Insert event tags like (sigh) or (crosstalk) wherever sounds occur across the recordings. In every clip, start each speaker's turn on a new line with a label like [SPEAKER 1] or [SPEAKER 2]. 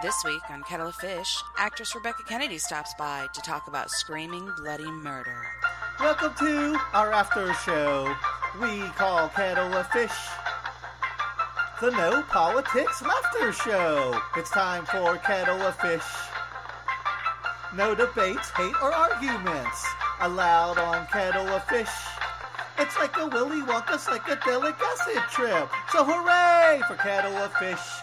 [SPEAKER 1] This week on Kettle of Fish, actress Rebekah Kennedy stops by to talk about screaming bloody murder.
[SPEAKER 2] Welcome to our after show we call Kettle of Fish. The No Politics Laughter Show. It's time for Kettle of Fish. No debates, hate, or arguments allowed on Kettle of Fish. It's like a Willy Wonka psychedelic acid trip. So hooray for Kettle of Fish.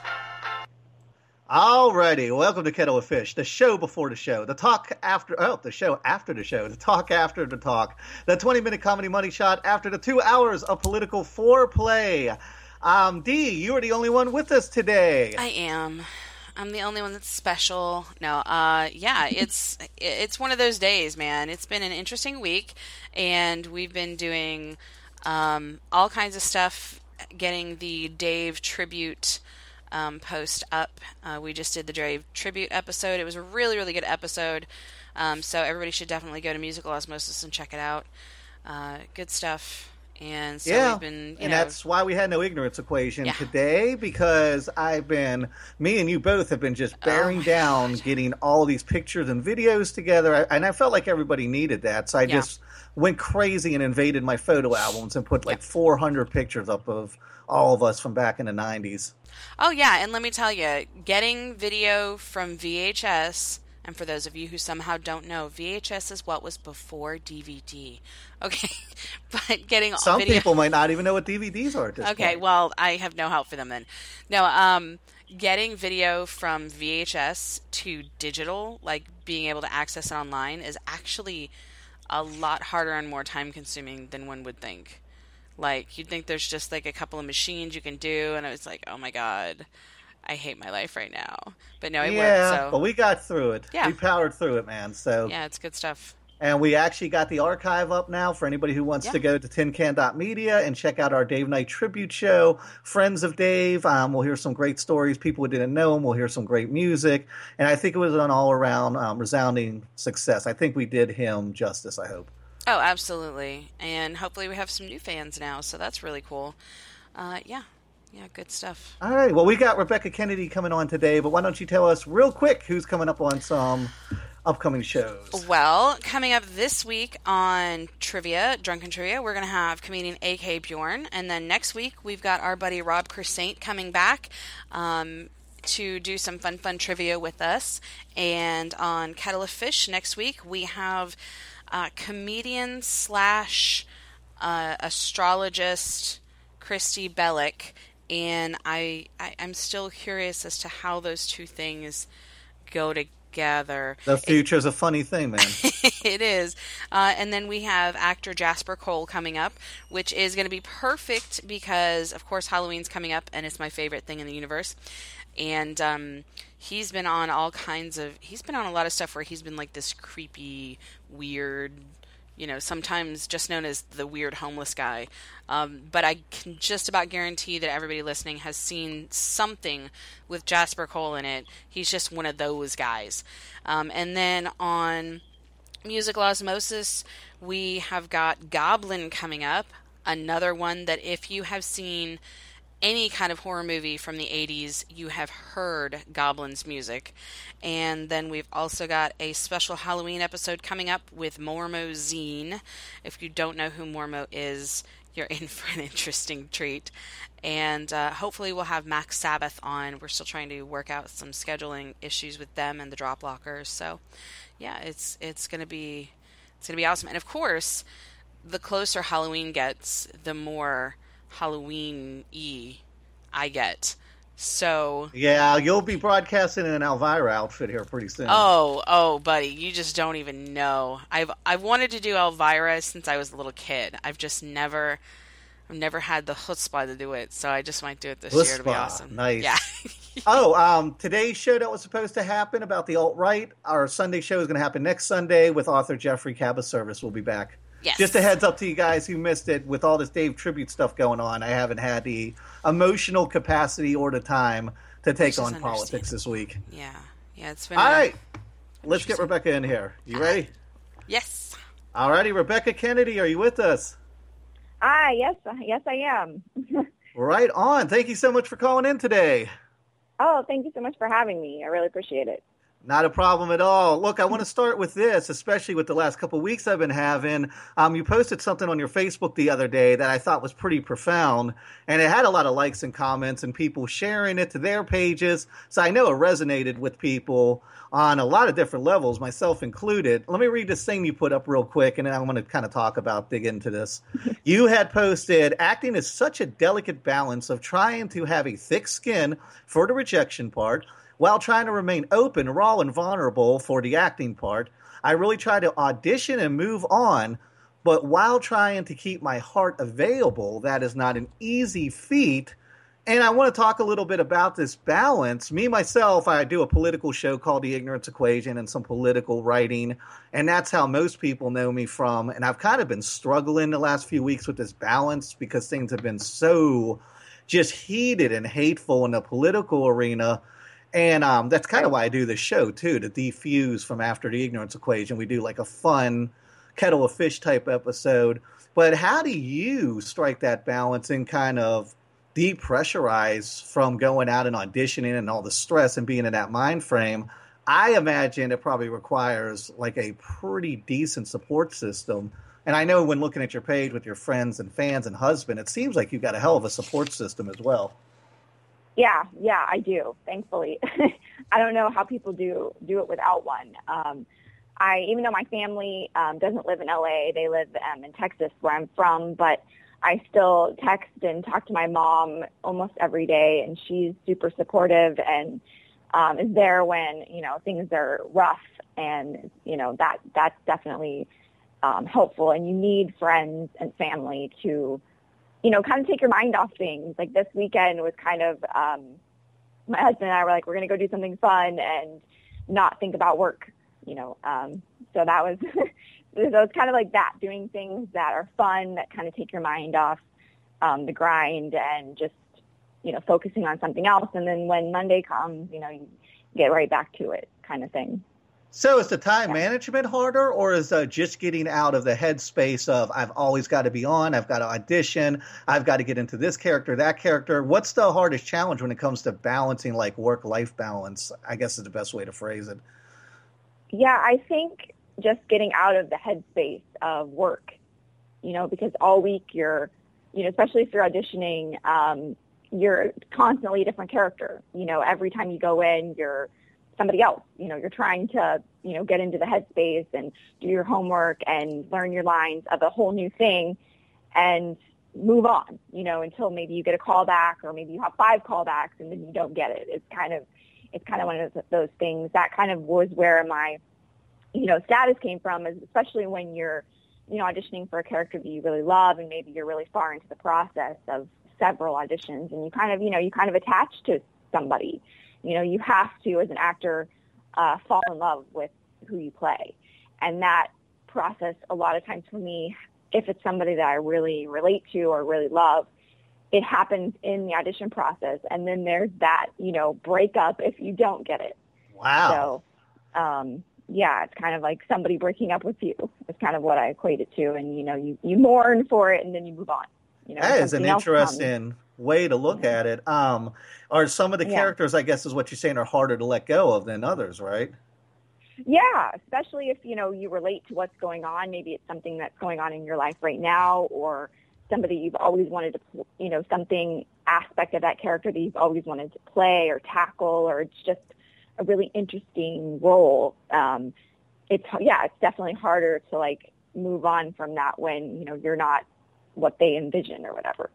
[SPEAKER 2] Alrighty, welcome to Kettle of Fish, the show before the show, the talk after, oh, the show after the show, the talk after the talk, the 20 minute comedy money shot after the two hours of political foreplay. Um, Dee, you are the only one with us today.
[SPEAKER 1] I am. I'm the only one that's special. No, uh, yeah, (laughs) it's it's one of those days, man. It's been an interesting week, and we've been doing um, all kinds of stuff, getting the Dave tribute um, post up. Uh, we just did the Dave tribute episode. It was a really, really good episode. Um, so everybody should definitely go to Musical Osmosis and check it out. Uh, good stuff. And so
[SPEAKER 2] yeah,
[SPEAKER 1] we've been, you
[SPEAKER 2] and
[SPEAKER 1] know,
[SPEAKER 2] that's why we had no ignorance equation
[SPEAKER 1] Yeah.
[SPEAKER 2] today because I've been, me and you both have been just bearing
[SPEAKER 1] Oh
[SPEAKER 2] down,
[SPEAKER 1] God.
[SPEAKER 2] getting all these pictures and videos together, I- and I felt like everybody needed that, so I
[SPEAKER 1] Yeah.
[SPEAKER 2] just went crazy and invaded my photo albums and put like 400 pictures up of all of us from back in the 90s.
[SPEAKER 1] Oh yeah, and let me tell you, getting video from VHS, and for those of you who somehow don't know, VHS is what was before DVD. Okay, (laughs) but getting
[SPEAKER 2] Some
[SPEAKER 1] video.
[SPEAKER 2] people might not even know what DVDs are
[SPEAKER 1] Okay,
[SPEAKER 2] point.
[SPEAKER 1] well, I have no help for them then. No, um, getting video from VHS to digital, like being able to access it online, is actually a lot harder and more time consuming than one would think. Like, you'd think there's just like a couple of machines you can do, and I was like, oh my god, I hate my life right now. But no, it
[SPEAKER 2] yeah,
[SPEAKER 1] worked, so.
[SPEAKER 2] but we got through it.
[SPEAKER 1] Yeah.
[SPEAKER 2] We powered through it, man. So
[SPEAKER 1] yeah, it's good stuff.
[SPEAKER 2] And we actually got the archive up now for anybody who wants
[SPEAKER 1] Yeah.
[SPEAKER 2] to go to tincan.media and check out our Dave Knight tribute show, Friends of Dave. Um, we'll hear some great stories. People who didn't know him. We'll hear some great music. And I think it was an all around um, resounding success. I think we did him justice, I hope.
[SPEAKER 1] Oh, absolutely. And hopefully we have some new fans now, so that's really cool. Uh, yeah, yeah, good stuff.
[SPEAKER 2] All right. Well, we got Rebekah Kennedy coming on today, but why don't you tell us real quick who's coming up on some upcoming shows?
[SPEAKER 1] Well, coming up this week on Trivia, Drunken Trivia, we're going to have comedian AK Bjorn. And then next week, we've got our buddy Rob Crescent coming back um, to do some fun, fun trivia with us. And on Kettle of Fish next week, we have uh, comedian slash uh, astrologist Christy Bellick. And I, I, I'm still curious as to how those two things go together.
[SPEAKER 2] The future's a funny thing, man. (laughs)
[SPEAKER 1] it is. Uh, and then we have actor Jasper Cole coming up, which is going to be perfect because, of course, Halloween's coming up and it's my favorite thing in the universe. And um, he's been on all kinds of. He's been on a lot of stuff where he's been like this creepy, weird, you know, sometimes just known as the weird homeless guy. Um, but I can just about guarantee that everybody listening has seen something with Jasper Cole in it. He's just one of those guys. Um, and then on Musical Osmosis, we have got Goblin coming up. Another one that if you have seen any kind of horror movie from the 80s, you have heard Goblin's music. And then we've also got a special Halloween episode coming up with Mormo Zine. If you don't know who Mormo is, you're in for an interesting treat. And uh, hopefully, we'll have Mac Sabbath on. We're still trying to work out some scheduling issues with them and the drop lockers. So, yeah, it's it's gonna be it's gonna be awesome. And of course, the closer Halloween gets, the more Halloween y I get. So
[SPEAKER 2] yeah, you'll be broadcasting in an Elvira outfit here pretty soon.
[SPEAKER 1] Oh, oh, buddy, you just don't even know. I've I've wanted to do Elvira since I was a little kid. I've just never I've never had the chutzpah to do it, so I just might do it this year. It'll be awesome.
[SPEAKER 2] nice.
[SPEAKER 1] Yeah. (laughs)
[SPEAKER 2] Oh, um, today's show that was supposed to happen about the alt right. Our Sunday show is going to happen next Sunday with author Geoffrey Kabaservice. will be back.
[SPEAKER 1] Yes.
[SPEAKER 2] Just a heads up to you guys who missed it. With all this Dave tribute stuff going on, I haven't had the emotional capacity or the time to take on politics this week.
[SPEAKER 1] yeah. Yeah, it's been
[SPEAKER 2] All
[SPEAKER 1] a-
[SPEAKER 2] let's get Rebekah in here. You ready?
[SPEAKER 1] Yes.
[SPEAKER 2] All righty, Rebekah Kennedy, are you with us?
[SPEAKER 3] Ah, yes, yes, I am. (laughs)
[SPEAKER 2] Right on. Thank you so much for calling in today.
[SPEAKER 3] Oh, thank you so much for having me. I really appreciate it.
[SPEAKER 2] Not a problem at all. Look, I want to start with this, especially with the last couple weeks I've been having. Um, you posted something on your Facebook the other day that I thought was pretty profound, and it had a lot of likes and comments and people sharing it to their pages. So I know it resonated with people on a lot of different levels, myself included. Let me read this thing you put up real quick, and then I'm going to kind of talk about, dig into this. (laughs) you had posted, acting is such a delicate balance of trying to have a thick skin for the rejection part while trying to remain open, raw, and vulnerable for the acting part. I really try to audition and move on, but while trying to keep my heart available, that is not an easy feat. And I want to talk a little bit about this balance. Me, myself, I do a political show called The Ignorance Equation and some political writing. And that's how most people know me from. And I've kind of been struggling the last few weeks with this balance because things have been so just heated and hateful in the political arena and um, that's kind of why I do this show too, to defuse from after the ignorance equation. We do like a fun kettle of fish type episode. But how do you strike that balance and kind of depressurize from going out and auditioning and all the stress and being in that mind frame? I imagine it probably requires like a pretty decent support system. And I know when looking at your page with your friends and fans and husband, it seems like you've got a hell of a support system as well.
[SPEAKER 3] Yeah, yeah, I do. Thankfully, (laughs) I don't know how people do do it without one. Um, I even though my family um, doesn't live in LA, they live um, in Texas, where I'm from, but I still text and talk to my mom almost every day, and she's super supportive and um, is there when you know things are rough, and you know that that's definitely um, helpful. And you need friends and family to you know, kind of take your mind off things. Like this weekend was kind of, um, my husband and I were like, we're going to go do something fun and not think about work, you know. Um, so that was, (laughs) so it was kind of like that, doing things that are fun, that kind of take your mind off um, the grind and just, you know, focusing on something else. And then when Monday comes, you know, you get right back to it kind of thing.
[SPEAKER 2] So is the time management harder, or is uh, just getting out of the headspace of I've always got to be on, I've got to audition, I've got to get into this character, that character? What's the hardest challenge when it comes to balancing like work life balance? I guess is the best way to phrase it.
[SPEAKER 3] Yeah, I think just getting out of the headspace of work, you know, because all week you're, you know, especially if you're auditioning, um, you're constantly a different character. You know, every time you go in, you're somebody else. You know, you're trying to, you know, get into the headspace and do your homework and learn your lines of a whole new thing and move on, you know, until maybe you get a call back or maybe you have five callbacks and then you don't get it. It's kind of, it's kind of one of those things that kind of was where my, you know, status came from especially when you're, you know, auditioning for a character that you really love and maybe you're really far into the process of several auditions and you kind of, you know, you kind of attach to somebody you know, you have to, as an actor, uh, fall in love with who you play. And that process, a lot of times for me, if it's somebody that I really relate to or really love, it happens in the audition process. And then there's that, you know, breakup if you don't get it.
[SPEAKER 2] Wow.
[SPEAKER 3] So, um, yeah, it's kind of like somebody breaking up with you. It's kind of what I equate it to. And, you know, you, you mourn for it and then you move on. You know,
[SPEAKER 2] that is an interesting way to look at it. Um, are some of the yeah. characters, I guess, is what you're saying, are harder to let go of than others, right?
[SPEAKER 3] Yeah, especially if you know you relate to what's going on. Maybe it's something that's going on in your life right now, or somebody you've always wanted to, you know, something aspect of that character that you've always wanted to play or tackle, or it's just a really interesting role. Um, it's yeah, it's definitely harder to like move on from that when you know you're not what they envision or whatever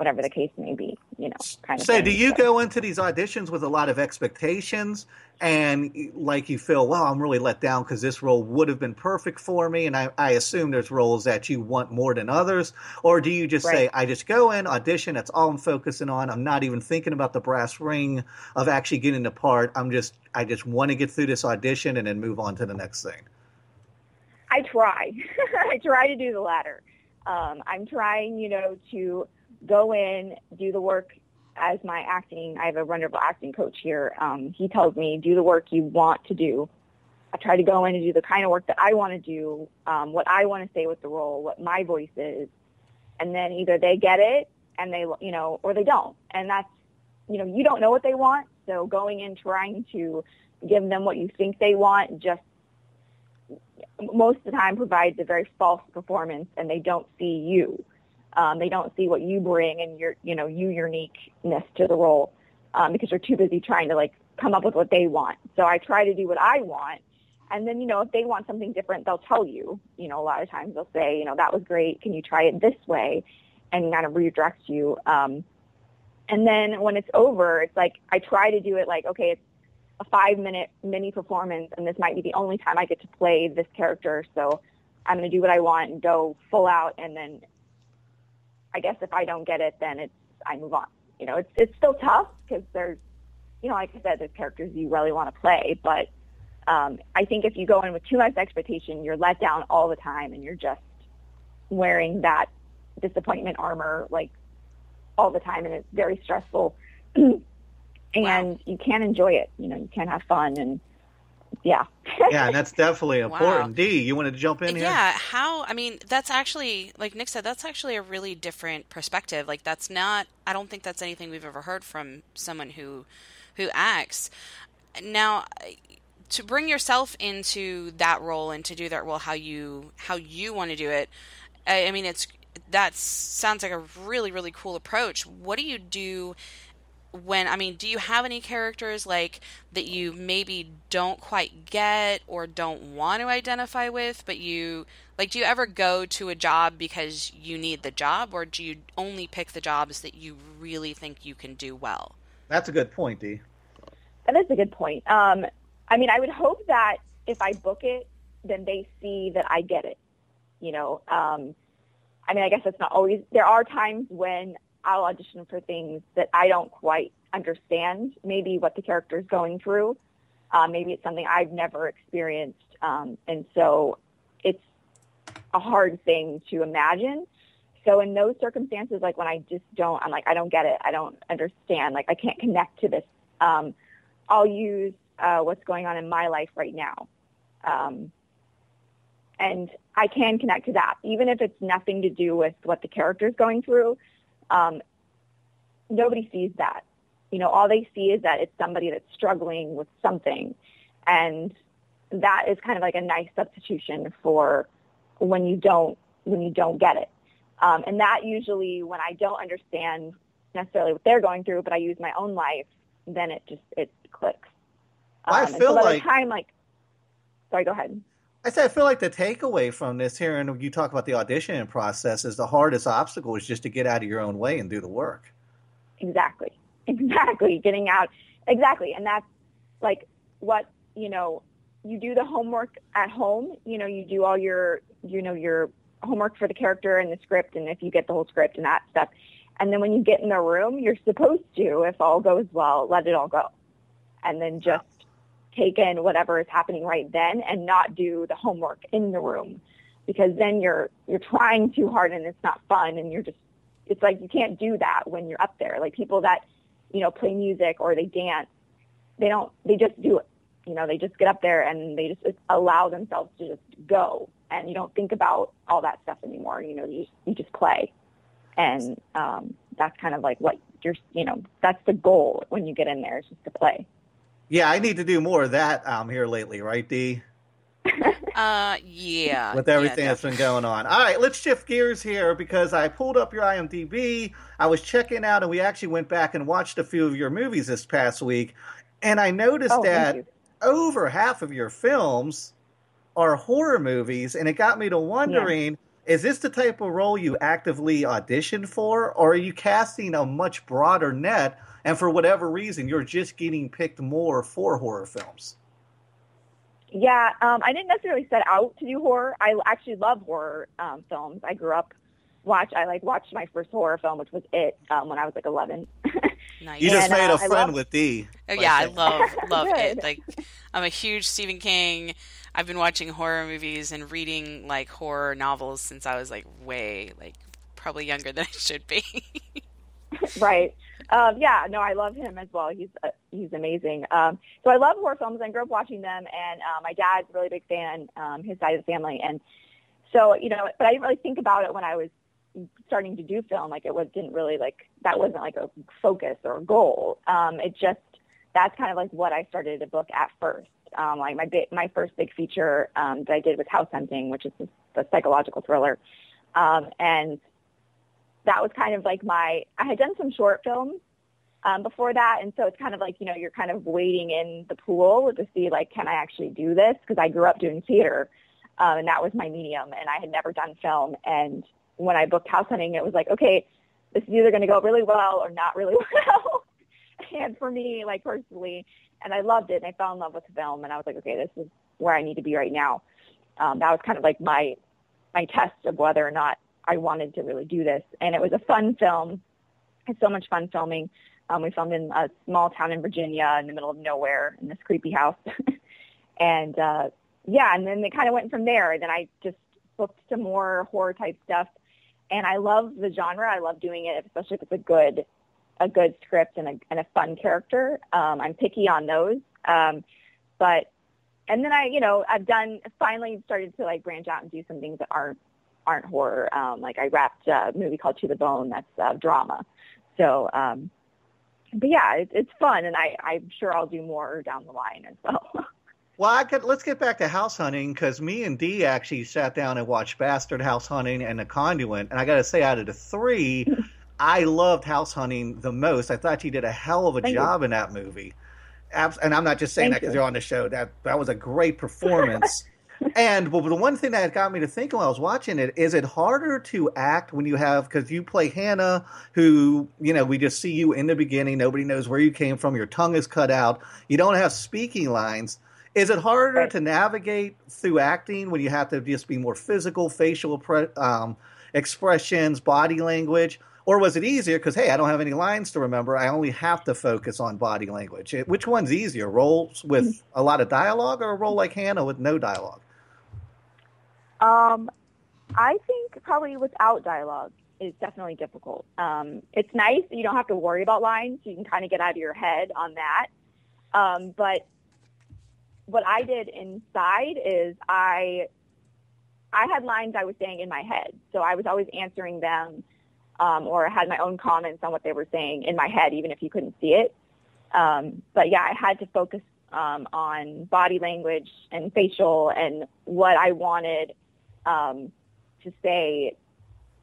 [SPEAKER 3] whatever the case may be, you know, kind of.
[SPEAKER 2] Say, thing. do you so. go into these auditions with a lot of expectations and like you feel, well, I'm really let down because this role would have been perfect for me, and I, I, assume there's roles that you want more than others, or do you just right. say, I just go in, audition, that's all I'm focusing on. I'm not even thinking about the brass ring of actually getting the part. I'm just, I just want to get through this audition and then move on to the next thing.
[SPEAKER 3] I try. (laughs) I try to do the latter. Um, I'm trying, you know, to go in, do the work as my acting. I have a wonderful acting coach here. Um, he tells me do the work you want to do. I try to go in and do the kind of work that I want to do, um, what I want to say with the role, what my voice is, and then either they get it and they, you know, or they don't. And that's, you know, you don't know what they want, So going in trying to give them what you think they want just most of the time provides a very false performance and they don't see you. Um, they don't see what you bring and your, you know, you uniqueness to the role um, because they're too busy trying to like come up with what they want. So I try to do what I want. And then, you know, if they want something different, they'll tell you, you know, a lot of times they'll say, you know, that was great. Can you try it this way? And kind of redirect you. Um, and then when it's over, it's like I try to do it like, okay, it's a five minute mini performance and this might be the only time I get to play this character. So I'm going to do what I want and go full out. And then I guess if I don't get it, then it's, I move on. You know, it's, it's still tough because there's, you know, like I said, there's characters you really want to play, but um, I think if you go in with too much expectation, you're let down all the time and you're just wearing that disappointment armor like all the time and it's very stressful. (clears throat) and wow. you can't enjoy it. You know, you can't have fun and yeah.
[SPEAKER 2] Yeah, and that's definitely (laughs) important. Wow. Dee, you wanted to jump in
[SPEAKER 1] here? Yeah, how I mean, that's actually like Nick said, that's actually a really different perspective. Like that's not I don't think that's anything we've ever heard from someone who who acts. Now to bring yourself into that role and to do that role how you how you want to do it, I, I mean it's that sounds like a really really cool approach. What do you do when I mean, do you have any characters like that you maybe don't quite get or don't want to identify with, but you like do you ever go to a job because you need the job or do you only pick the jobs that you really think you can do well?
[SPEAKER 2] That's a good point, Dee.
[SPEAKER 3] That is a good point. Um, I mean, I would hope that if I book it, then they see that I get it. You know, um, I mean, I guess it's not always. There are times when I'll audition for things that I don't quite understand, maybe what the character is going through. Uh, maybe it's something I've never experienced. Um, and so it's a hard thing to imagine. So in those circumstances, like when I just don't, I'm like, I don't get it. I don't understand. Like I can't connect to this. Um, I'll use uh, what's going on in my life right now. Um, and I can connect to that, even if it's nothing to do with what the character is going through um, nobody sees that. You know, all they see is that it's somebody that's struggling with something. And that is kind of like a nice substitution for when you don't, when you don't get it. Um, and that usually when I don't understand necessarily what they're going through, but I use my own life, then it just, it clicks.
[SPEAKER 2] Um, I feel so by
[SPEAKER 3] like, the time, like, sorry, go ahead.
[SPEAKER 2] I say I feel like the takeaway from this here, and you talk about the auditioning process, is the hardest obstacle is just to get out of your own way and do the work.
[SPEAKER 3] Exactly, (laughs) exactly. Getting out, exactly, and that's like what you know. You do the homework at home. You know, you do all your, you know, your homework for the character and the script, and if you get the whole script and that stuff, and then when you get in the room, you're supposed to, if all goes well, let it all go, and then just take in whatever is happening right then and not do the homework in the room. Because then you're you're trying too hard and it's not fun and you're just it's like you can't do that when you're up there. Like people that you know play music or they dance they don't they just do it. You know they just get up there and they just allow themselves to just go. And you don't think about all that stuff anymore. You know you just, you just play. And um that's kind of like what you're you know that's the goal when you get in there is just to play
[SPEAKER 2] yeah, I need to do more of that um, here lately, right, Dee?
[SPEAKER 1] uh, yeah. (laughs)
[SPEAKER 2] With everything
[SPEAKER 1] yeah,
[SPEAKER 2] that's been going on. All right, let's shift gears here because I pulled up your IMDb. I was checking out, and we actually went back and watched a few of your movies this past week, and I noticed
[SPEAKER 3] oh,
[SPEAKER 2] that over half of your films are horror movies, and it got me to wondering. Yeah. Is this the type of role you actively audition for, or are you casting a much broader net and for whatever reason, you're just getting picked more for horror films.
[SPEAKER 3] Yeah, um, I didn't necessarily set out to do horror. I actually love horror um, films. I grew up watch. I like watched my first horror film, which was It, um, when I was like 11. (laughs)
[SPEAKER 1] nice.
[SPEAKER 2] You just
[SPEAKER 3] and,
[SPEAKER 2] made
[SPEAKER 3] uh,
[SPEAKER 2] a friend love... with Dee.
[SPEAKER 1] Oh yeah, I love love (laughs) it. Like I'm a huge Stephen King. I've been watching horror movies and reading like horror novels since I was like way like probably younger than (laughs) I should be. (laughs)
[SPEAKER 3] right. Um, yeah, no, I love him as well. He's uh, he's amazing. Um, so I love horror films. I grew up watching them, and uh, my dad's a really big fan. Um, his side of the family, and so you know, but I didn't really think about it when I was starting to do film. Like it was didn't really like that wasn't like a focus or a goal. Um, it just that's kind of like what I started to book at first. Um, like my big, my first big feature um, that I did was House Hunting, which is the psychological thriller, um, and that was kind of like my. I had done some short films um, before that, and so it's kind of like you know you're kind of waiting in the pool to see like can I actually do this because I grew up doing theater, um, and that was my medium, and I had never done film. And when I booked House Hunting, it was like okay, this is either going to go really well or not really (laughs) well. And for me, like personally, and I loved it, and I fell in love with film, and I was like, okay, this is where I need to be right now. Um, that was kind of like my my test of whether or not I wanted to really do this, and it was a fun film. I had so much fun filming. Um, we filmed in a small town in Virginia, in the middle of nowhere, in this creepy house, (laughs) and uh, yeah, and then it kind of went from there. And Then I just booked some more horror type stuff, and I love the genre. I love doing it, especially if it's a good a good script and a, and a fun character. Um, I'm picky on those. Um, but, and then I, you know, I've done, finally started to like branch out and do some things that aren't, aren't horror. Um, like I wrapped a movie called To the Bone that's uh, drama. So, um, but yeah, it, it's fun, and I, I'm sure I'll do more down the line as well. (laughs)
[SPEAKER 2] Well, I could, let's get back to house hunting because me and Dee actually sat down and watched Bastard House Hunting and The Conduit, and I got to say, out of the three, (laughs) I loved House Hunting the most. I thought you did a hell of a
[SPEAKER 3] Thank
[SPEAKER 2] job
[SPEAKER 3] you.
[SPEAKER 2] in that movie. Abs- and I'm not just saying
[SPEAKER 3] Thank
[SPEAKER 2] that because
[SPEAKER 3] you.
[SPEAKER 2] you're on the show. That that was a great performance. (laughs) and well, the one thing that got me to think while I was watching it is it harder to act when you have because you play Hannah, who you know we just see you in the beginning. Nobody knows where you came from. Your tongue is cut out. You don't have speaking lines. Is it harder
[SPEAKER 3] Right.
[SPEAKER 2] to navigate through acting when you have to just be more physical, facial um, expressions, body language? Or was it easier because, hey, I don't have any lines to remember. I only have to focus on body language. Which one's easier, roles with a lot of dialogue or a role like Hannah with no dialogue?
[SPEAKER 3] Um, I think probably without dialogue is definitely difficult. Um, it's nice you don't have to worry about lines. You can kind of get out of your head on that. Um, but what I did inside is I I had lines I was saying in my head, so I was always answering them, um, or had my own comments on what they were saying in my head, even if you couldn't see it. Um, but yeah, I had to focus um, on body language and facial and what I wanted um, to say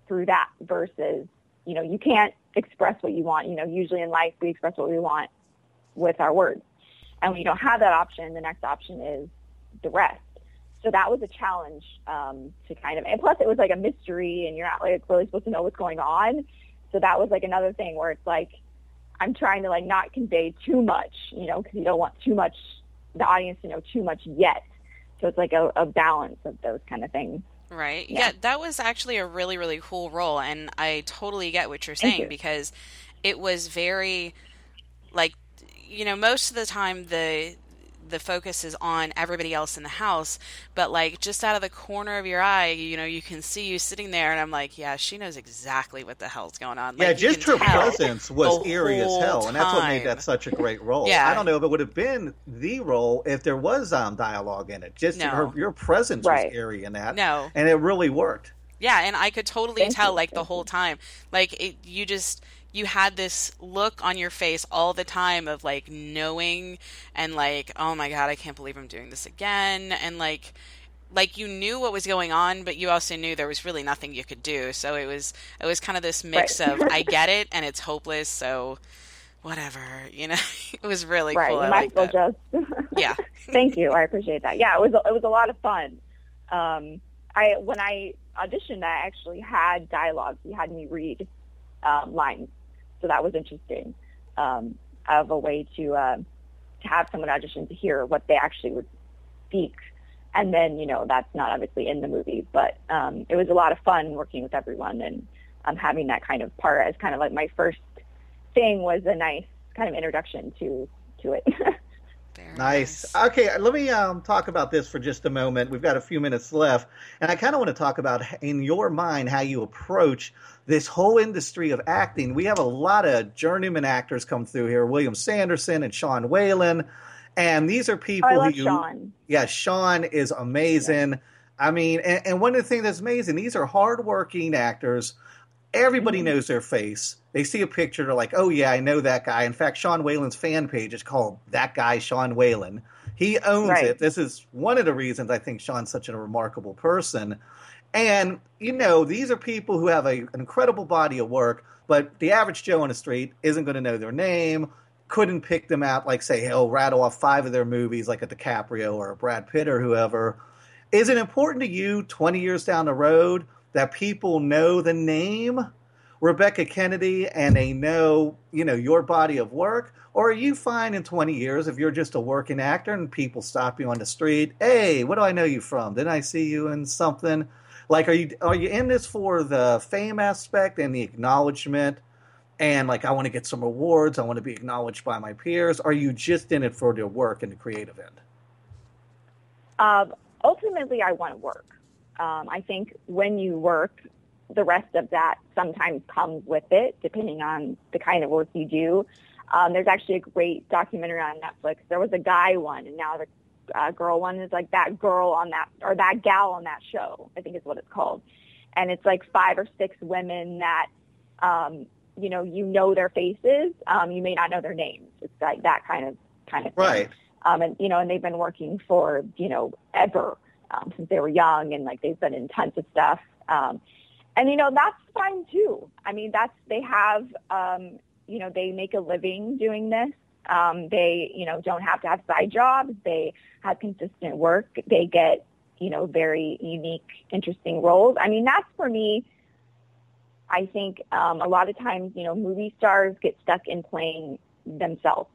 [SPEAKER 3] through that versus, you know, you can't express what you want. You know, usually in life we express what we want with our words. And when you don't have that option, the next option is the rest. So that was a challenge um, to kind of, and plus it was like a mystery and you're not like really supposed to know what's going on. So that was like another thing where it's like, I'm trying to like not convey too much, you know, because you don't want too much, the audience to know too much yet. So it's like a, a balance of those kind of things.
[SPEAKER 1] Right.
[SPEAKER 3] Yeah.
[SPEAKER 1] Yeah. that was actually a really, really cool role. And I totally get what you're saying
[SPEAKER 3] you.
[SPEAKER 1] because it was very, like, you know, most of the time the the focus is on everybody else in the house, but like just out of the corner of your eye, you know, you can see you sitting there, and I'm like, yeah, she knows exactly what the hell's going on.
[SPEAKER 2] yeah,
[SPEAKER 1] Like, you
[SPEAKER 2] just her presence was eerie as
[SPEAKER 1] whole
[SPEAKER 2] hell, and that's what made that such a great role. (laughs)
[SPEAKER 1] Yeah.
[SPEAKER 2] I don't know if it would have been the role if there was um, dialogue in it. Just
[SPEAKER 1] No.
[SPEAKER 2] her, your presence
[SPEAKER 3] Right.
[SPEAKER 2] was eerie in that,
[SPEAKER 1] No.
[SPEAKER 2] and it really worked.
[SPEAKER 1] Yeah, and I could totally
[SPEAKER 3] Thank
[SPEAKER 1] tell
[SPEAKER 3] you,
[SPEAKER 1] like the whole time. Like it, you just you had this look on your face all the time of like knowing and like, oh my god, I can't believe I'm doing this again and like like you knew what was going on, but you also knew there was really nothing you could do. So it was it was kind of this mix
[SPEAKER 3] Right.
[SPEAKER 1] of I (laughs) get it and it's hopeless, so whatever, you know. (laughs) it was really
[SPEAKER 3] right.
[SPEAKER 1] cool.
[SPEAKER 3] you
[SPEAKER 1] I
[SPEAKER 3] might
[SPEAKER 1] like
[SPEAKER 3] well just (laughs)
[SPEAKER 1] Yeah.
[SPEAKER 3] Thank you. I appreciate that. Yeah, it was it was a lot of fun. Um, I when I auditioned, I actually had dialogues He had me read um, lines, so that was interesting. Um, of a way to uh, to have someone audition to hear what they actually would speak, and then you know that's not obviously in the movie, but um, it was a lot of fun working with everyone and um, having that kind of part as kind of like my first thing was a nice kind of introduction to to it. (laughs)
[SPEAKER 1] Very
[SPEAKER 2] Nice. Okay, let me um, talk about this for just a moment. We've got a few minutes left, and I kind of want to talk about, in your mind, how you approach this whole industry of acting. We have a lot of journeyman actors come through here: William Sanderson and Sean Whalen, and these are people
[SPEAKER 3] Oh, I love
[SPEAKER 2] who,
[SPEAKER 3] Sean.
[SPEAKER 2] yeah, Sean is amazing. I mean, and, and one of the things that's amazing, these are hardworking actors. everybody mm-hmm. knows their face. They see a picture, they're like, "Oh yeah, I know that guy." In fact, Sean Whalen's fan page is called "That Guy Sean Whalen." He owns right. it. This is one of the reasons I think Sean's such a remarkable person. And you know, these are people who have a, an incredible body of work, but the average Joe on the street isn't going to know their name. Couldn't pick them out, like say, he'll rattle off five of their movies, like a DiCaprio or a Brad Pitt or whoever. Is it important to you, twenty years down the road, that people know the name Rebekah Kennedy and they know, you know, your body of work? Or are you fine in 20 years if you're just a working actor and people stop you on the street? Hey, what do I know you from? Didn't I see you in something? Like, are you are you in this for the fame aspect and the acknowledgement? And like, I want to get some awards. I want to be acknowledged by my peers. Are you just in it for the work and the creative end?
[SPEAKER 3] Um, ultimately, I want to work. Um, I think when you work, the rest of that sometimes comes with it, depending on the kind of work you do. Um, there's actually a great documentary on Netflix. There was a guy one, and now the uh, girl one is like that girl on that or that gal on that show. I think is what it's called, and it's like five or six women that um, you know you know their faces. Um, you may not know their names. It's like that kind of kind of
[SPEAKER 2] thing. right.
[SPEAKER 3] Um, and you know, and they've been working for you know ever um, since they were young, and like they've been in tons of stuff. Um, and you know that's fine too. I mean, that's they have um, you know, they make a living doing this. Um, they, you know, don't have to have side jobs. They have consistent work. They get, you know, very unique, interesting roles. I mean, that's for me. I think um, a lot of times, you know, movie stars get stuck in playing themselves.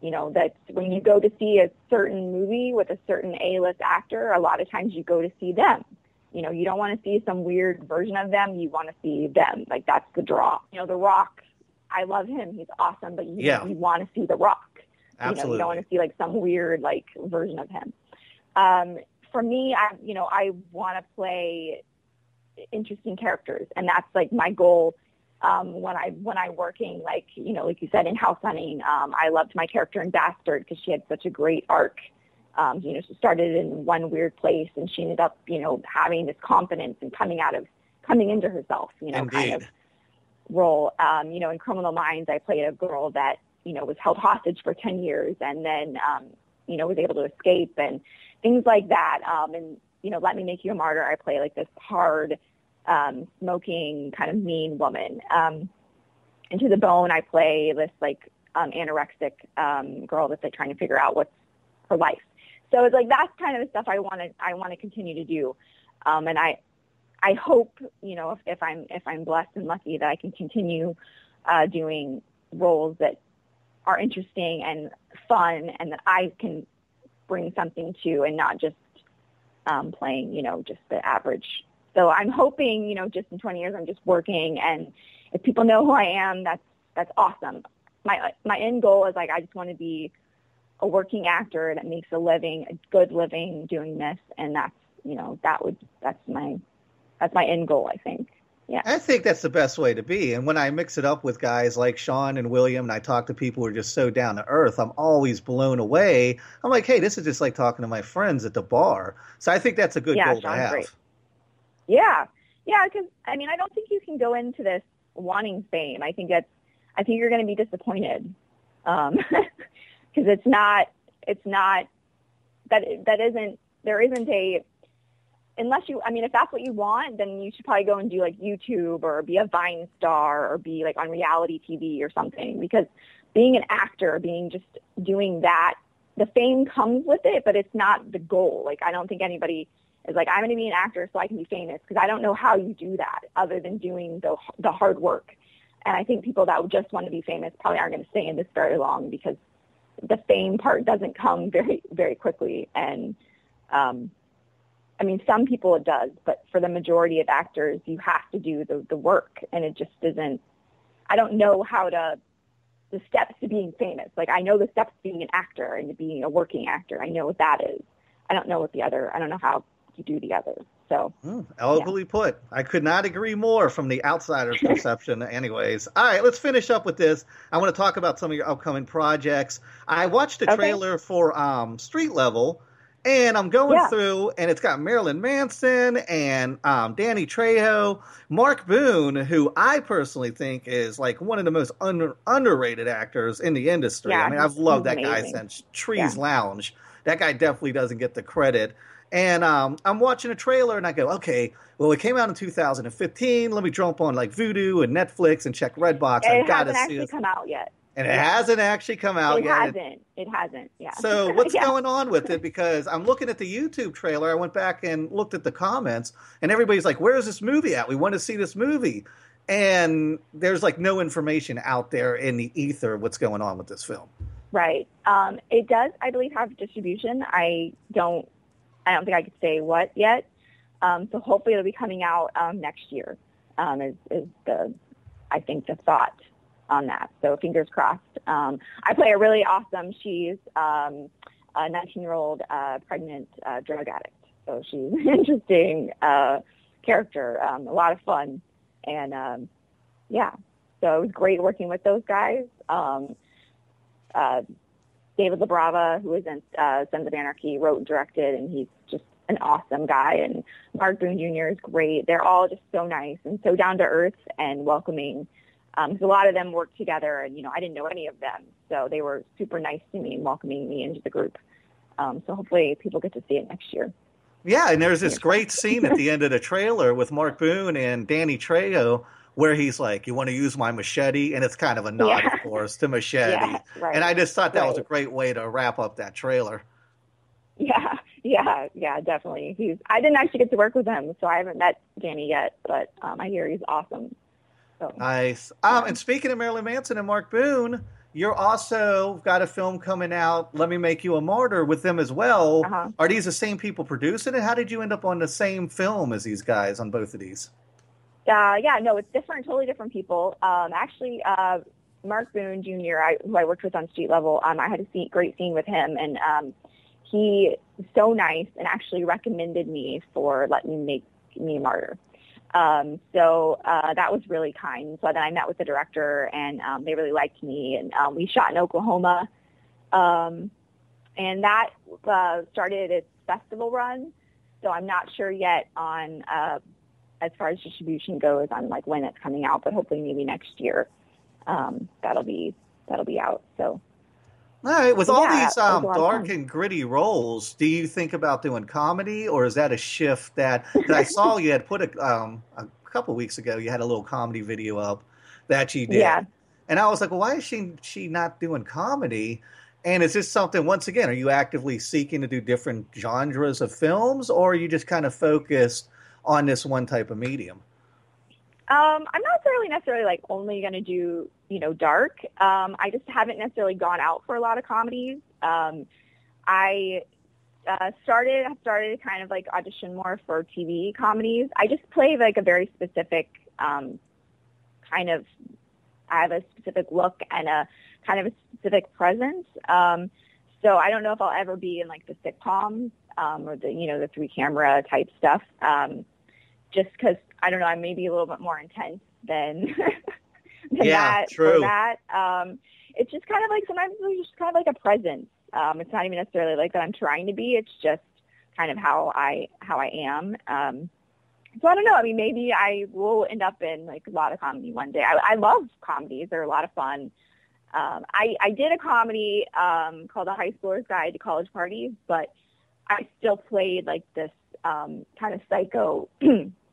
[SPEAKER 3] You know, that when you go to see a certain movie with a certain A-list actor, a lot of times you go to see them. You know, you don't want to see some weird version of them. You want to see them. Like that's the draw. You know, The Rock I love him. He's awesome, but you, yeah. you want to see The Rock.
[SPEAKER 2] Absolutely.
[SPEAKER 3] You know, you don't want to see like some weird like version of him. Um, for me, I you know I want to play interesting characters, and that's like my goal. Um, when I when I'm working, like you know, like you said in House Hunting, um, I loved my character in Bastard because she had such a great arc. Um, you know, she started in one weird place, and she ended up, you know, having this confidence and coming out of coming into herself. You know,
[SPEAKER 2] Indeed.
[SPEAKER 3] kind of role. Um, you know, in Criminal Minds, I played a girl that you know was held hostage for ten years and then um, you know was able to escape and things like that. Um, and you know, Let Me Make You a Martyr, I play like this hard, um, smoking kind of mean woman. Um, and To the Bone, I play this like um, anorexic um, girl that's like trying to figure out what's her life. So it's like that's kind of the stuff I want to I want to continue to do. Um, and I I hope, you know, if, if I'm if I'm blessed and lucky that I can continue uh, doing roles that are interesting and fun, and that I can bring something to, and not just um, playing, you know, just the average. So I'm hoping, you know, just in 20 years, I'm just working, and if people know who I am, that's that's awesome. My my end goal is like I just want to be a working actor that makes a living, a good living doing this, and that's you know that would that's my that's my end goal, I think. Yeah. I
[SPEAKER 2] think that's the best way to be. And when I mix it up with guys like Sean and William, and I talk to people who are just so down to earth, I'm always blown away. I'm like, hey, this is just like talking to my friends at the bar. So I think that's a good
[SPEAKER 3] yeah,
[SPEAKER 2] goal
[SPEAKER 3] Sean's
[SPEAKER 2] to have.
[SPEAKER 3] Great. Yeah, yeah, because I mean, I don't think you can go into this wanting fame. I think that's, I think you're going to be disappointed um, (laughs) because it's not, it's not that that isn't there isn't a unless you, I mean, if that's what you want, then you should probably go and do like YouTube or be a Vine star or be like on reality TV or something. Because being an actor, being just doing that, the fame comes with it, but it's not the goal. Like, I don't think anybody is like, I'm going to be an actor so I can be famous because I don't know how you do that other than doing the the hard work. And I think people that just want to be famous probably aren't going to stay in this very long because the fame part doesn't come very very quickly and um I mean, some people it does, but for the majority of actors, you have to do the, the work, and it just isn't. I don't know how to the steps to being famous. Like I know the steps to being an actor and to being a working actor. I know what that is. I don't know what the other. I don't know how you do the others. So
[SPEAKER 2] mm, eloquently yeah. put. I could not agree more from the outsider's (laughs) perception. Anyways, all right, let's finish up with this. I want to talk about some of your upcoming projects. I watched a trailer okay. for um, Street Level And I'm going
[SPEAKER 3] Yeah.
[SPEAKER 2] through, and it's got Marilyn Manson and um, Danny Trejo, Mark Boone, who I personally think is like one of the most under, underrated actors in the industry.
[SPEAKER 3] Yeah,
[SPEAKER 2] I mean, I've loved that guy since Trees
[SPEAKER 3] Yeah.
[SPEAKER 2] Lounge. That guy definitely doesn't get the credit. And um, I'm watching a trailer, and I go, okay, well, it came out in 2015. Let me jump on like Vudu and Netflix and check Redbox.
[SPEAKER 3] it
[SPEAKER 2] I've got
[SPEAKER 3] hasn't
[SPEAKER 2] to see
[SPEAKER 3] actually
[SPEAKER 2] this.
[SPEAKER 3] come out yet.
[SPEAKER 2] And it hasn't actually come out
[SPEAKER 3] it
[SPEAKER 2] yet.
[SPEAKER 3] It hasn't. It hasn't. Yeah.
[SPEAKER 2] So (laughs) what's
[SPEAKER 3] Yeah.
[SPEAKER 2] going on with it? Because I'm looking at the YouTube trailer. I went back and looked at the comments, and everybody's like, "Where is this movie at? We want to see this movie." And there's like no information out there in the ether what's going on with this film.
[SPEAKER 3] Right. Um, it does, I believe, have distribution. I don't. I don't think I could say what yet. Um, so hopefully it'll be coming out um, next year. Um, is is the I think the thought on that. So fingers crossed. Um, I play a really awesome. She's um, a 19 year old uh, pregnant uh, drug addict. So she's (laughs) an interesting uh, character. A lot of fun, and yeah. So it was great working with those guys. Uh, David Labrava, who was in uh, Sons of Anarchy, wrote and directed, and he's just an awesome guy. And Mark Boone Jr. is great. They're all just so nice and so down to earth and welcoming. Um, 'cause a lot of them work together, and you know I didn't know any of them, so they were super nice to me and welcoming me into the group. Um, so hopefully people get to see it next year.
[SPEAKER 2] Yeah, and there's this great scene at the end of the trailer with Mark Boone and Danny Trejo where he's like, "You want to use my machete?" And it's kind of a nod,
[SPEAKER 3] Yeah.
[SPEAKER 2] of course, to machete.
[SPEAKER 3] Yeah, right.
[SPEAKER 2] And I just thought that was a great way to wrap up that trailer.
[SPEAKER 3] Yeah, yeah, yeah, definitely. He's. I didn't actually get to work with him, so I haven't met Danny yet, but um, I hear he's awesome. So
[SPEAKER 2] Nice. Um, and speaking of Marilyn Manson and Mark Boone, you're also got a film coming out. Let me make you a martyr with them as well.
[SPEAKER 3] Uh-huh.
[SPEAKER 2] Are these the same people producing it? How did you end up on the same film as these guys on both of these?
[SPEAKER 3] Uh, yeah, no, it's different, totally different people. Um, actually, uh, Mark Boone Jr., I, who I worked with on Street Level, um, I had a scene, great scene with him, and um, he so nice and actually recommended me for letting me make me a martyr. Um, so uh, that was really kind. So then I met with the director, and um, they really liked me, and um, we shot in Oklahoma, um, and that uh, started its festival run. So I'm not sure yet on uh, as far as distribution goes on like when it's coming out, but hopefully maybe next year um, that'll be that'll be out. So
[SPEAKER 2] All right. With all
[SPEAKER 3] Yeah,
[SPEAKER 2] these um,
[SPEAKER 3] a lot of
[SPEAKER 2] dark and gritty roles, do you think about doing comedy, or is that a shift that? I saw you had put a um, a couple weeks ago. You had a little comedy video up that you did.
[SPEAKER 3] Yeah.
[SPEAKER 2] And I was like, well, why is she she not doing comedy? And is this something? Once again, are you actively seeking to do different genres of films, or are you just kind of focused on this one type of medium?
[SPEAKER 3] um, I'm not necessarily necessarily like only going to do you know dark. Um, I just haven't necessarily gone out for a lot of comedies. Um, I uh, started have started kind of like audition more for TV comedies. I just play like a very specific um, kind of. I have a specific look and a kind of a specific presence. Um, so I don't know if I'll ever be in like the sitcoms um, or the you know the three camera type stuff. Um, just because I don't know, I may be a little bit more intense than (laughs) than
[SPEAKER 2] Yeah,
[SPEAKER 3] that
[SPEAKER 2] true.
[SPEAKER 3] for that. Um, it's just kind of like sometimes it's just kind of like a presence. Um, it's not even necessarily like that I'm trying to be. It's just kind of how I how I am. Um, so I don't know. I mean, maybe I will end up in like a lot of comedy one day. I, I love comedies; they're a lot of fun. Um, I I did a comedy um, called The High Schooler's Guide to College Parties, but I still played like this um, kind of psycho (clears throat)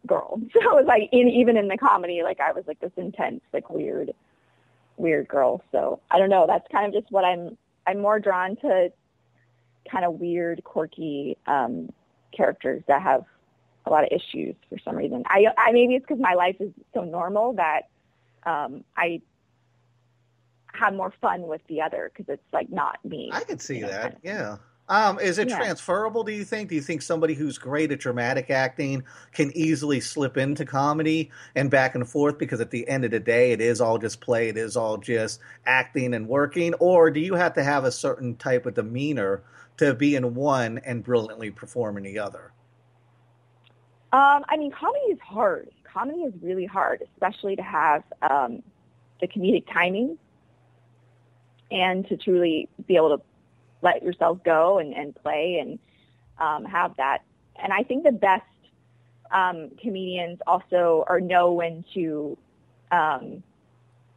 [SPEAKER 3] girl. (laughs) So it was like in, even in the comedy, like I was like this intense, like weird, weird girl. So I don't know. That's kind of just what I'm. I'm more drawn to kind of weird, quirky um, characters that have a lot of issues for some reason. I, I maybe it's because my life is so normal that um, I have more fun with the other because it's like not me.
[SPEAKER 2] I could see
[SPEAKER 3] you know, kind
[SPEAKER 2] that.
[SPEAKER 3] of-
[SPEAKER 2] Yeah. Um, is it
[SPEAKER 3] Yeah.
[SPEAKER 2] transferable? Do you think? Do you think somebody who's great at dramatic acting can easily slip into comedy and back and forth? Because at the end of the day, it is all just play. It is all just acting and working. Or do you have to have a certain type of demeanor to be in one and brilliantly perform in the other?
[SPEAKER 3] Um, I mean, comedy is hard. Comedy is really hard, especially to have um, the comedic timing and to truly be able to let yourself go and, and play. And um, have that. And I think the best um, comedians also are know when to um,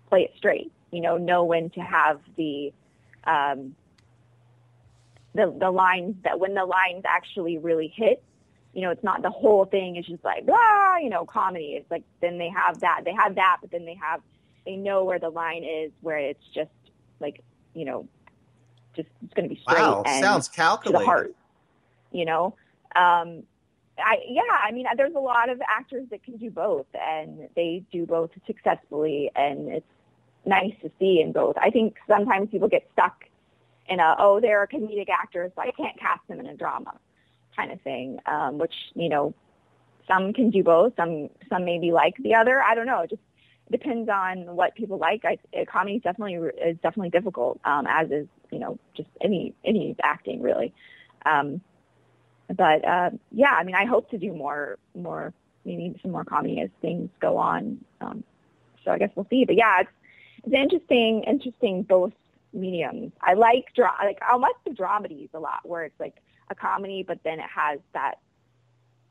[SPEAKER 3] play it straight. You know, know when to have the um, the the lines that when the lines actually really hit. You know, it's not the whole thing is just like blah. You know, comedy. It's like then they have that. They have that, but then they have they know where the line is where it's just like you know just it's going to be straight
[SPEAKER 2] wow,
[SPEAKER 3] and
[SPEAKER 2] sounds calculated.
[SPEAKER 3] to the heart. You know, um, I yeah, I mean, there's a lot of actors that can do both, and they do both successfully, and it's nice to see in both. I think sometimes people get stuck in a oh, they're a comedic actor, so I can't cast them in a drama kind of thing, um, which you know, some can do both, some some maybe like the other. I don't know. It just depends on what people like. I, comedy is definitely is definitely difficult, um, as is you know just any any acting really. Um, but uh, yeah, I mean, I hope to do more, more, maybe some more comedy as things go on. Um, so I guess we'll see. But yeah, it's, it's interesting, interesting both mediums. I like dra- like I like the dramedies a lot, where it's like a comedy, but then it has that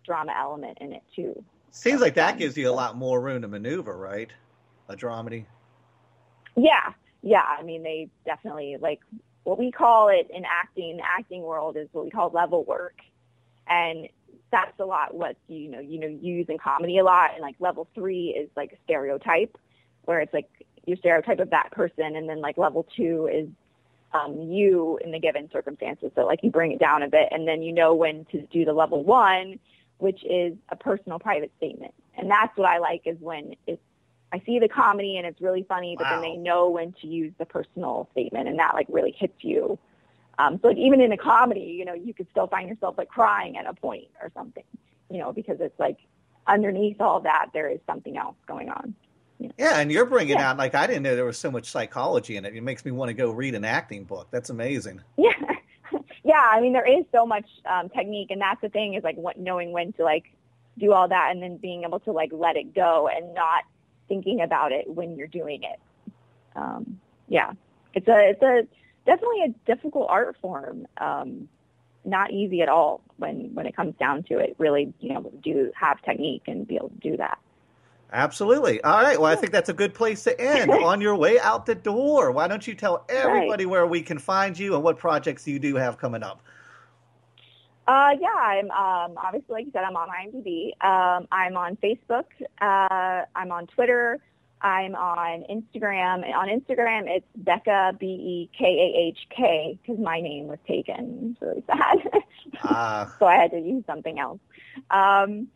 [SPEAKER 3] drama element in it too.
[SPEAKER 2] Seems like that gives you a lot more room to maneuver, right? A dramedy.
[SPEAKER 3] Yeah, yeah. I mean, they definitely like what we call it in acting, acting world is what we call level work. And that's a lot what you know you know use in comedy a lot. And like level three is like a stereotype where it's like your stereotype of that person. And then like level two is um, you in the given circumstances. So like you bring it down a bit. And then you know when to do the level one which is a personal private statement. And that's what i like is when it's i see the comedy and it's really funny but wow. then they know when to use the personal statement and that like really hits you um, so like even in a comedy, you know, you could still find yourself like crying at a point or something, you know, because it's like underneath all that there is something else going on.
[SPEAKER 2] Yeah, and you're bringing yeah. out like I didn't know there was so much psychology in it. It makes me want to go read an acting book. That's amazing.
[SPEAKER 3] Yeah, (laughs) yeah. I mean, there is so much um, technique, and that's the thing is like what, knowing when to like do all that, and then being able to like let it go and not thinking about it when you're doing it. Um, yeah, it's a it's a definitely a difficult art form. Um, not easy at all when when it comes down to it. Really, you know, do have technique and be able to do that.
[SPEAKER 2] Absolutely. All right. Well, I think that's a good place to end. (laughs) On your way out the door, why don't you tell everybody right. where we can find you and what projects you do have coming up?
[SPEAKER 3] Uh, yeah, I'm um, obviously, like you said, I'm on IMDb. Um, I'm on Facebook. Uh, I'm on Twitter. I'm on Instagram. On Instagram, it's Bekah B E K A H K because my name was taken. It's really sad. Uh. (laughs) so I had to use something else. Um,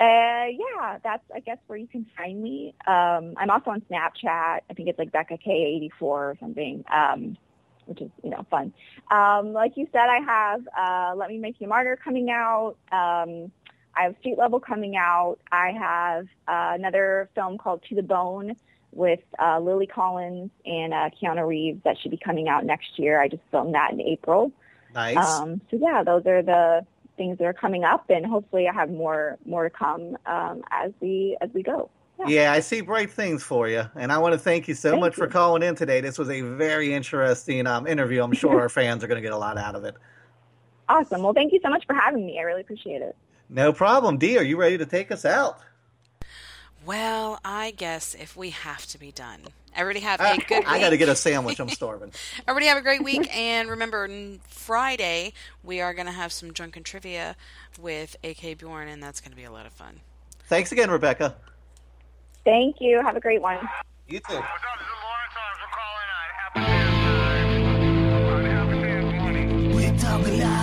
[SPEAKER 3] uh, yeah, that's I guess where you can find me. Um, I'm also on Snapchat. I think it's like Becca K84 or something, um, which is you know fun. Um, like you said, I have uh, Let Me Make You Martyr coming out. Um, I have Street Level coming out. I have uh, another film called To the Bone with uh, Lily Collins and uh, Keanu Reeves that should be coming out next year. I just filmed that in April.
[SPEAKER 2] Nice.
[SPEAKER 3] Um, so yeah, those are the things that are coming up, and hopefully I have more more to come um, as we as we go.
[SPEAKER 2] Yeah. yeah. I see bright things for you, and I want to thank you so thank much you. for calling in today. This was a very interesting um, interview. I'm sure our (laughs) fans are going to get a lot out of it.
[SPEAKER 3] Awesome. Well, thank you so much for having me. I really appreciate it.
[SPEAKER 2] No problem. Dee, are you ready to take us out?
[SPEAKER 1] Well, I guess if we have to be done. Everybody have a good week. I
[SPEAKER 2] got to get a sandwich. I'm (laughs) starving.
[SPEAKER 1] Everybody have a great week. (laughs) And remember, Friday, we are going to have some drunken trivia with AK Bjorn, and that's going to be a lot of fun.
[SPEAKER 2] Thanks again, Rebekah.
[SPEAKER 3] Thank you. Have a great one.
[SPEAKER 2] You too.
[SPEAKER 4] We talk a lot